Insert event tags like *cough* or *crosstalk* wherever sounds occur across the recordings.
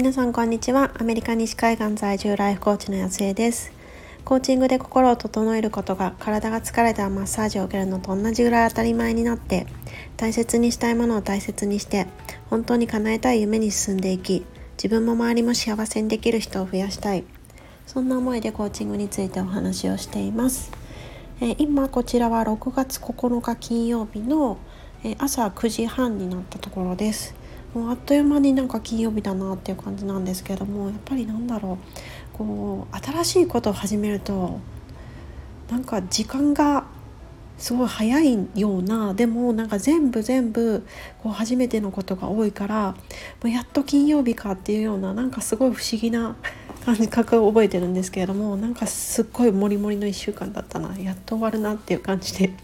皆さんこんにちは。アメリカ西海岸在住ライフコーチの安江です。コーチングで心を整えることが体が疲れたマッサージを受けるのと同じぐらい当たり前になって大切にしたいものを大切にして本当に叶えたい夢に進んでいき自分も周りも幸せにできる人を増やしたい。そんな思いでコーチングについてお話をしています。え今こちらは6月9日金曜日のえ朝9時半になったところです。もうあっという間になんか金曜日だなっていう感じなんですけどもやっぱりなんだろうこう新しいことを始めるとなんか時間がすごい早いようなでもなんか全部全部こう初めてのことが多いからもうやっと金曜日かっていうようななんかすごい不思議な *laughs* 感覚を覚えてるんですけれどもなんかすっごいモリモリの1週間だったなやっと終わるなっていう感じで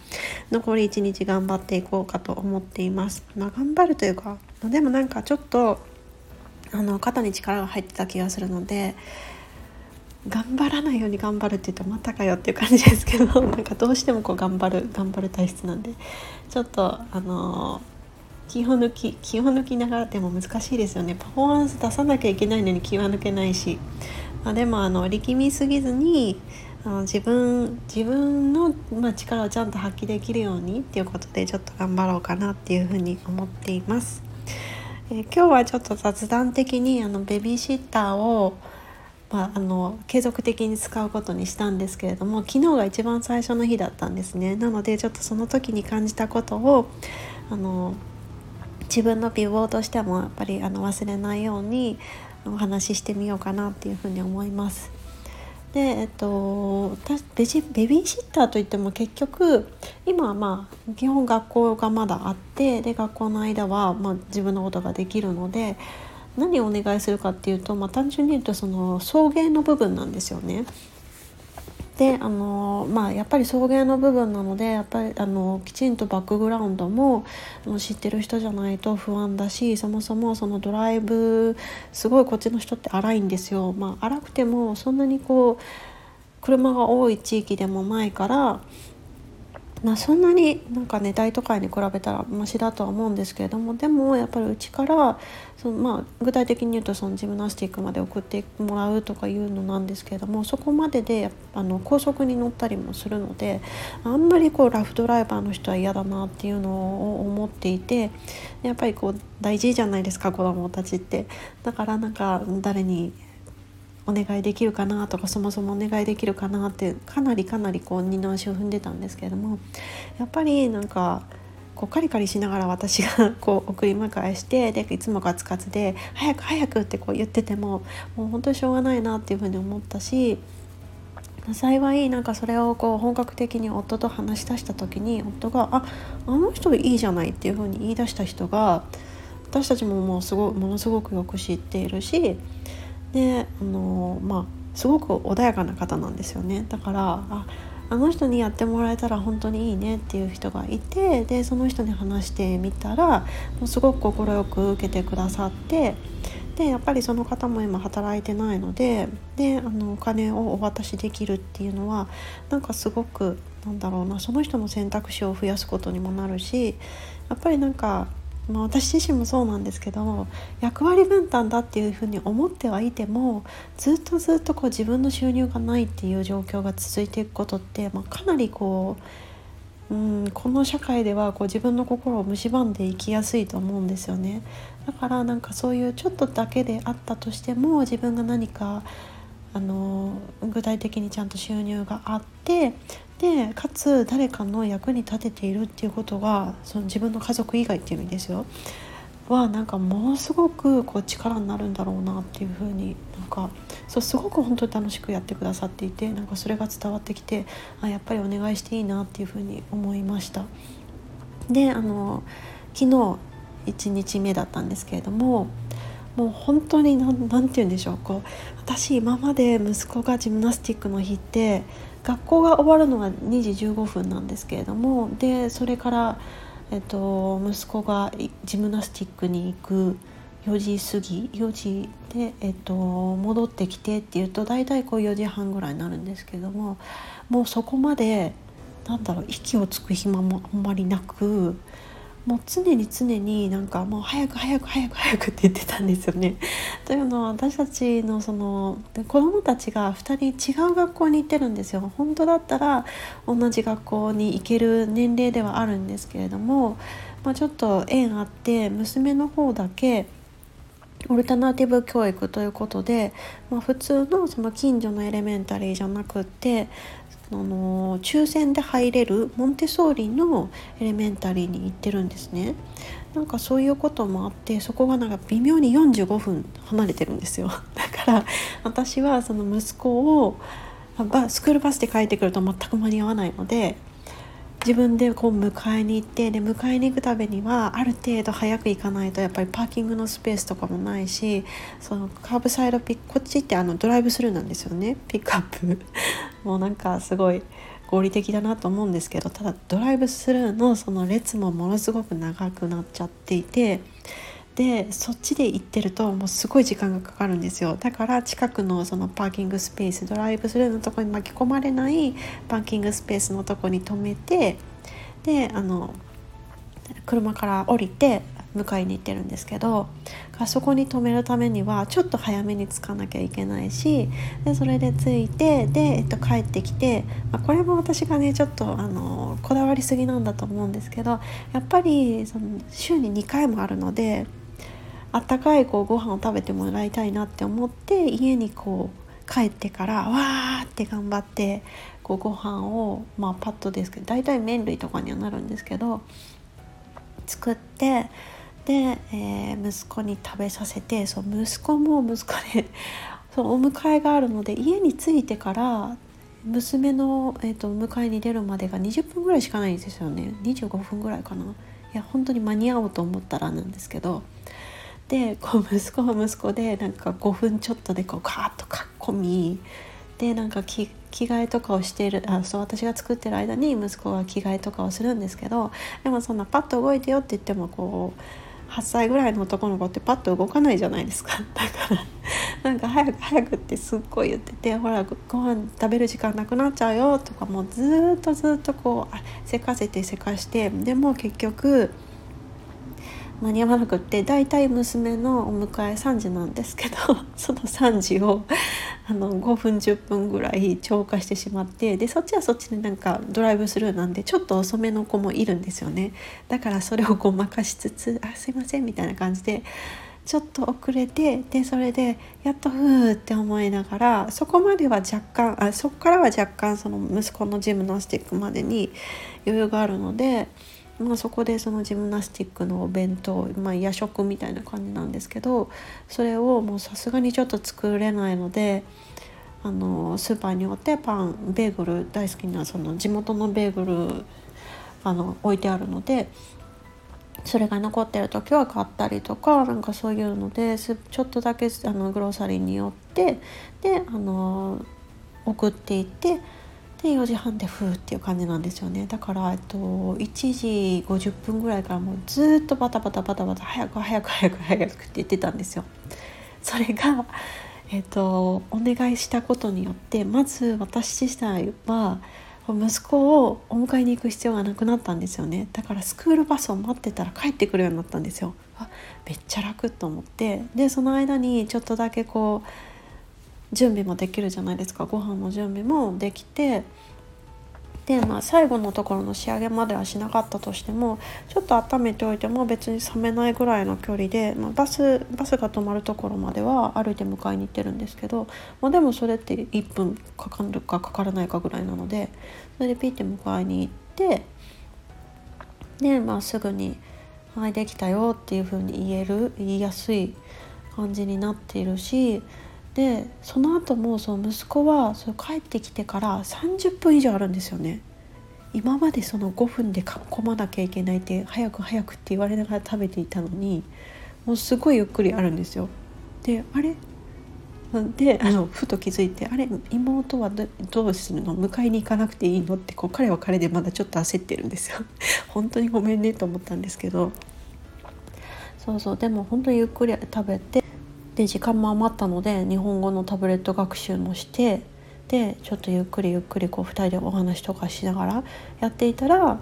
残り1日頑張っていこうかと思っています。まあ、頑張るというかでもなんかちょっとあの肩に力が入ってた気がするので頑張らないように頑張るって言うとまたかよっていう感じですけど *laughs* なんかどうしてもこう頑張る頑張る体質なんでちょっとあの気を抜き気を抜きながらでも難しいですよねパフォーマンス出さなきゃいけないのに気は抜けないし、まあ、でもあの力みすぎずにあの自分自分の、ま、力をちゃんと発揮できるようにっていうことでちょっと頑張ろうかなっていうふうに思っています。えー、今日はちょっと雑談的にあのベビーシッターをまあ、あの継続的に使うことにしたんですけれども昨日が一番最初の日だったんですねなのでちょっとその時に感じたことをあの自分の美貌としてもやっぱりあの忘れないようにお話ししてみようかなっていうふうに思います。でえっとベジベビーシッターといっても結局今はまあ基本学校がまだあってで学校の間はま自分のことができるので何をお願いするかっていうと、まあ、単純に言うとその送迎の部分なんですよね。であのまあやっぱり送迎の部分なのでやっぱりあのきちんとバックグラウンドも知ってる人じゃないと不安だしそもそもそのドライブすごいこっちの人って荒いんですよ。まあ、荒くてもそんなにこう車が多い地域でもないからまあ、そんなになんかね大都会に比べたらマシだとは思うんですけれどもでもやっぱりうちからその、まあ、具体的に言うとそのジムナスティックまで送ってもらうとかいうのなんですけれどもそこまでであの高速に乗ったりもするのであんまりこうラフドライバーの人は嫌だなっていうのを思っていてやっぱりこう大事じゃないですか子どもたちって。だからなんか誰にお願いできるかなとかそもそもお願いできるかなってかなりかなりこう二の足を踏んでたんですけれどもやっぱりなんかこうカリカリしながら私が *laughs* こう送り迎えしてでいつもガツガツで「早く早く」ってこう言っててももう本当にしょうがないなっていうふうに思ったし幸いなんかそれをこう本格的に夫と話し出した時に夫が「ああの人いいじゃない」っていうふうに言い出した人が私たちももうすごものすごくよく知っているしであのまあすごく穏やかな方なんですよね。だからああの人にやってもらえたら本当にいいねっていう人がいてでその人に話してみたらもうすごく快く受けてくださってでやっぱりその方も今働いてないのでであのお金をお渡しできるっていうのはなんかすごくなんだろうなその人の選択肢を増やすことにもなるしやっぱりなんかまあ、私自身もそうなんですけど役割分担だっていうふうに思ってはいてもずっとずっとこう自分の収入がないっていう状況が続いていくことって、まあ、かなりこう、うん、この社会ではこう自分の心を蝕んでいきやすいと思うんですよね。だからなんかそういうちょっとだけであったとしても自分が何かあの具体的にちゃんと収入があってでかつ誰かの役に立てているっていうことがその自分の家族以外っていう意味ですよはなんかものすごくこう力になるんだろうなっていうふうになんかそうすごく本当に楽しくやってくださっていてなんかそれが伝わってきてあやっぱりお願いしていいなっていうふうに思いました。であの昨日1日目だったんですけれどももう本当に何て言うんでしょう。こう私今まで息子がジムナスティックの日って学校が終わるのが2時15分なんですけれどもでそれから、えっと、息子がジムナスティックに行く4時過ぎ4時で、えっと、戻ってきてっていうと大体こう4時半ぐらいになるんですけどももうそこまでなんだろう息をつく暇もあんまりなくもう常に常になんかもう早く早く早く早くって言ってたんですよね。*laughs* というのは私たちのその子どもたちが2人違う学校に行ってるんですよ。本当だったら同じ学校に行ける年齢ではあるんですけれども、まあ、ちょっと縁あって娘の方だけオルタナティブ教育ということで、まあ、普通のその近所のエレメンタリーじゃなくってあの抽選で入れるモンテソーリのエレメンタリーに行ってるんですね。なんかそういうこともあってそこがなんか微妙に45分離れてるんですよ。*laughs* だから私はその息子をスクールバスで帰ってくると全く間に合わないので自分でこう迎えに行ってで迎えに行くためにはある程度早く行かないとやっぱりパーキングのスペースとかもないしそのカーブサイドピックこっちってあのドライブスルーなんですよね。*laughs* ピックアップ。*laughs* もうなんかすごい合理的だなと思うんですけどただドライブスルーのその列もものすごく長くなっちゃっていてでそっちで行ってるともうすごい時間がかかるんですよ。だから近くのそのパーキングスペースドライブスルーのとこに巻き込まれないパーキングスペースのとこに止めてであの車から降りて迎えに行ってるんですけどそこに止めるためにはちょっと早めに着かなきゃいけないしでそれで着いてで、えっと、帰ってきて、まあ、これも私がねちょっとあのこだわりすぎなんだと思うんですけどやっぱりその週に2回もあるのであったかいこうご飯を食べてもらいたいなって思って家にこう帰ってからわーって頑張ってこうご飯をまあパッとですけど大体麺類とかにはなるんですけど作ってで、えー、息子に食べさせてそう息子も息子で *laughs* そうお迎えがあるので家に着いてから娘の、えーと、迎えに出るまでが20分ぐらいしかないんですよね。25分ぐらいかな。いや本当に間に合おうと思ったらなんですけどでこう息子は息子でなんか5分ちょっとでこうカーッとかっこみでなんか着替えとかをしているあそう私が作ってる間に息子は着替えとかをするんですけどでもそんなパッと動いてよって言ってもこう8歳ぐらいの男の子ってパッと動かないじゃないですか。*laughs* だからなんか早く早くってすっごい言っててほらご飯食べる時間なくなっちゃうよとかもうずっとずっとこうせかせてせかしてでも結局間に合わなくって大体娘のお迎え3時なんですけど *laughs* その3時をあの5分10分ぐらい超過してしまってでそっちはそっちでなんかドライブスルーなんでちょっと遅めの子もいるんですよねだからそれをごまかしつつ「あすいません」みたいな感じでちょっと遅れてでそれでやっとふーって思いながらそこまでは若干あそこからは若干その息子のジムナスティックまでに余裕があるので。まあ、そこでそのジムナスティックのお弁当、まあ、夜食みたいな感じなんですけどそれをもうさすがにちょっと作れないのであのスーパーによってパンベーグル大好きなその地元のベーグルあの置いてあるのでそれが残ってる時は買ったりとかなんかそういうのでちょっとだけあのグローサリーによってであの送っていってで4時半でふーっていう感じなんですよね。だから、えっと、1時50分ぐらいからもうずっとバタバタバタバタ早く早く早く早くって言ってたんですよ。それが、えっと、お願いしたことによってまず私自体は息子をお迎えに行く必要がなくなったんですよね。だからスクールバスを待ってたら帰ってくるようになったんですよ。あめっちゃ楽と思って。でその間にちょっとだけこう準備もできるじゃないですか。ご飯の準備もできてで、まあ、最後のところの仕上げまではしなかったとしてもちょっと温めておいても別に冷めないぐらいの距離で、まあ、バスバスが止まるところまでは歩いて迎えに行ってるんですけど、まあ、でもそれって1分かかるかかからないかぐらいなのでそれでピッて迎えに行ってで、まあ、すぐに「はいできたよ」っていう風に言える言いやすい感じになっているしでその後もその息子はそ帰ってきてから30分以上あるんですよね。今までその5分でかこまなきゃいけないって早く早くって言われながら食べていたのにもうすごいゆっくりあるんですよ。であれ？であのふと気づいて「あれ？妹はどうするの？迎えに行かなくていいの?」ってこう彼は彼でまだちょっと焦ってるんですよ。*laughs* 本当にごめんねと思ったんですけど。そうそうでも本当にゆっくり食べてで時間も余ったので日本語のタブレット学習もしてでちょっとゆっくりゆっくりこう2人でお話とかしながらやっていたら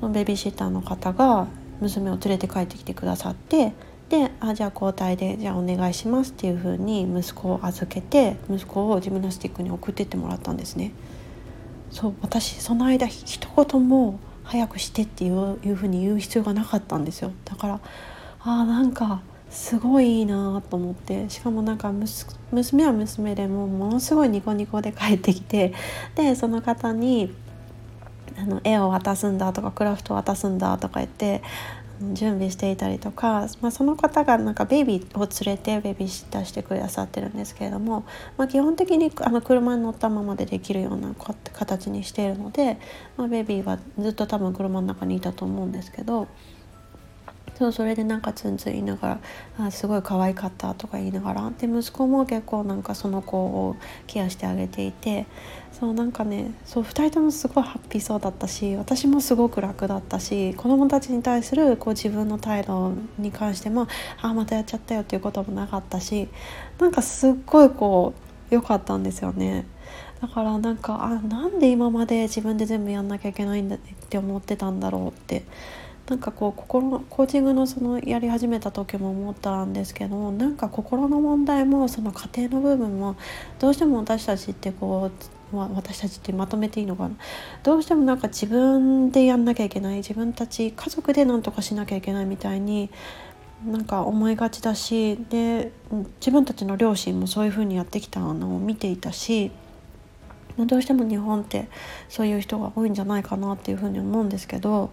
そのベビーシッターの方が娘を連れて帰ってきてくださってであじゃあ交代でじゃあお願いしますっていう風に息子を預けて息子をジムナスティックに送ってってもらったんですね。そう私その間一言も早くしてっていういうふうに言う必要がなかったんですよだからあなんかすごいいいなと思ってしかもなんか娘は娘でもものすごいニコニコで帰ってきて *laughs* でその方にあの絵を渡すんだとかクラフト渡すんだとか言って準備していたりとか、まあ、その方がなんかベイビーを連れてベビーシッターしてくださってるんですけれども、まあ、基本的にあの車に乗ったままでできるような形にしているので、まあ、ベビーはずっと多分車の中にいたと思うんですけど。そうそれでなんかツンツン言いながら「あすごい可愛かった」とか言いながらで息子も結構なんかその子をケアしてあげていてそうなんかねそう2人ともすごいハッピーそうだったし私もすごく楽だったし子供たちに対するこう自分の態度に関しても「あまたやっちゃったよ」っていうこともなかったしなんかすっごいこう良かったんですよね。だからなんかあなんで今まで自分で全部やんなきゃいけないんだって思ってたんだろうってなんかこう心コーチングのそのやり始めた時も思ったんですけどなんか心の問題もその家庭の部分もどうしても私たちってこう、まあ、私たちってまとめていいのかな？どうしてもなんか自分でやんなきゃいけない自分たち家族で何とかしなきゃいけないみたいになんか思いがちだしで自分たちの両親もそういうふうにやってきたのを見ていたしどうしても日本ってそういう人が多いんじゃないかなっていうふうに思うんですけど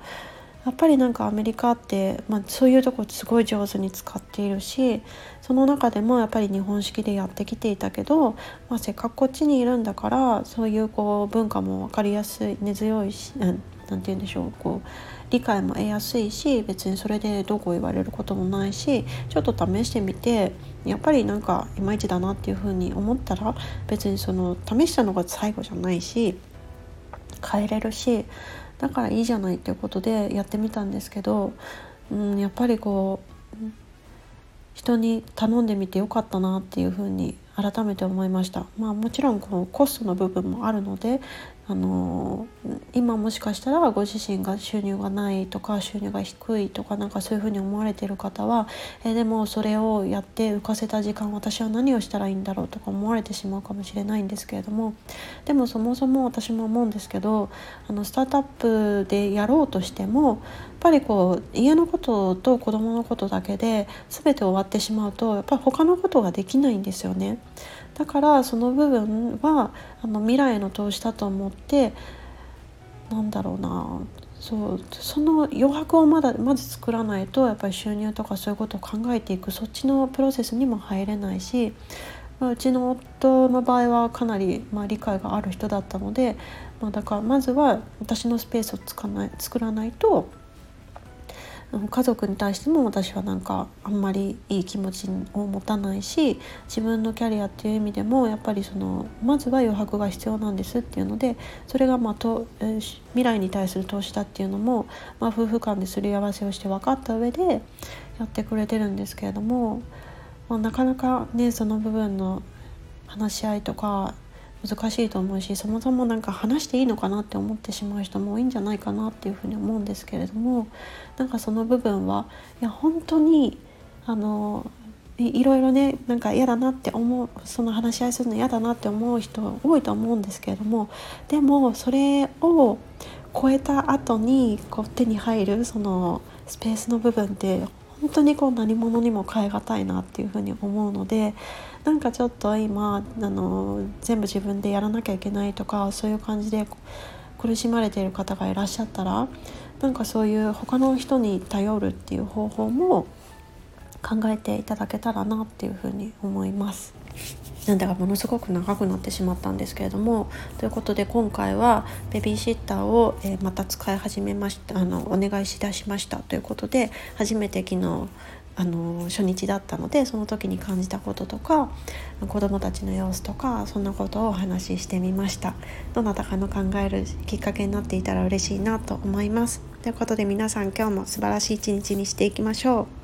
やっぱりなんかアメリカって、まあ、そういうとこすごい上手に使っているしその中でもやっぱり日本式でやってきていたけど、まあ、せっかくこっちにいるんだからそういうこう文化も分かりやすい根強いし何て言うんでしょうこう理解も得やすいし別にそれでどこう言われることもないしちょっと試してみてやっぱりなんかいまいちだなっていうふうに思ったら別にその試したのが最後じゃないし変えれるしだからいいじゃないっていうことでやってみたんですけど、うん、やっぱりこう人に頼んでみてよかったなっていうふうに改めて思いました。まあ、もちろんこのコストの部分もあるのであの今もしかしたらご自身が収入がないとか収入が低いとかなんかそういうふうに思われてる方はえでもそれをやって浮かせた時間私は何をしたらいいんだろうとか思われてしまうかもしれないんですけれどもでもそもそも私も思うんですけどあのスタートアップでやろうとしてもやっぱりこう家のことと子供のことだけで全て終わってしまうとやっぱり他のことができないんですよね。だからその部分はあの未来の投資だと思ってなんだろうな。そうその余白をまだまず作らないとやっぱり収入とかそういうことを考えていくそっちのプロセスにも入れないし、まあ、うちの夫の場合はかなり、まあ、理解がある人だったので、まあ、だからまずは私のスペースをつかない作らないと家族に対しても私はなんかあんまりいい気持ちを持たないし自分のキャリアっていう意味でもやっぱりそのまずは余白が必要なんですっていうのでそれがまあと、未来に対する投資だっていうのも、まあ、夫婦間ですり合わせをして分かった上でやってくれてるんですけれども、まあ、なかなかねその部分の話し合いとか難しいと思うしそもそも何か話していいのかなって思ってしまう人も多いんじゃないかなっていうふうに思うんですけれどもなんかその部分はいや本当にあのいろいろねなんか嫌だなって思うその話し合いするの嫌だなって思う人多いと思うんですけれどもでもそれを超えた後にこう手に入るそのスペースの部分って本当にこう何者にも代えがたいなっていうふうに思うのでなんかちょっと今あの全部自分でやらなきゃいけないとかそういう感じで苦しまれている方がいらっしゃったらなんかそういう他の人に頼るっていう方法も考えていただけたらなっていうふうに思います。なんだかものすごく長くなってしまったんですけれどもということで今回はベビーシッターを、えまた使い始めましたあのお願いしだしました。ということで初めて昨日あの初日だったのでその時に感じたこととか子どもたちの様子とかそんなことをお話ししてみました。どなたかの考えるきっかけになっていたら嬉しいなと思います。ということで皆さん今日も素晴らしい一日にしていきましょう。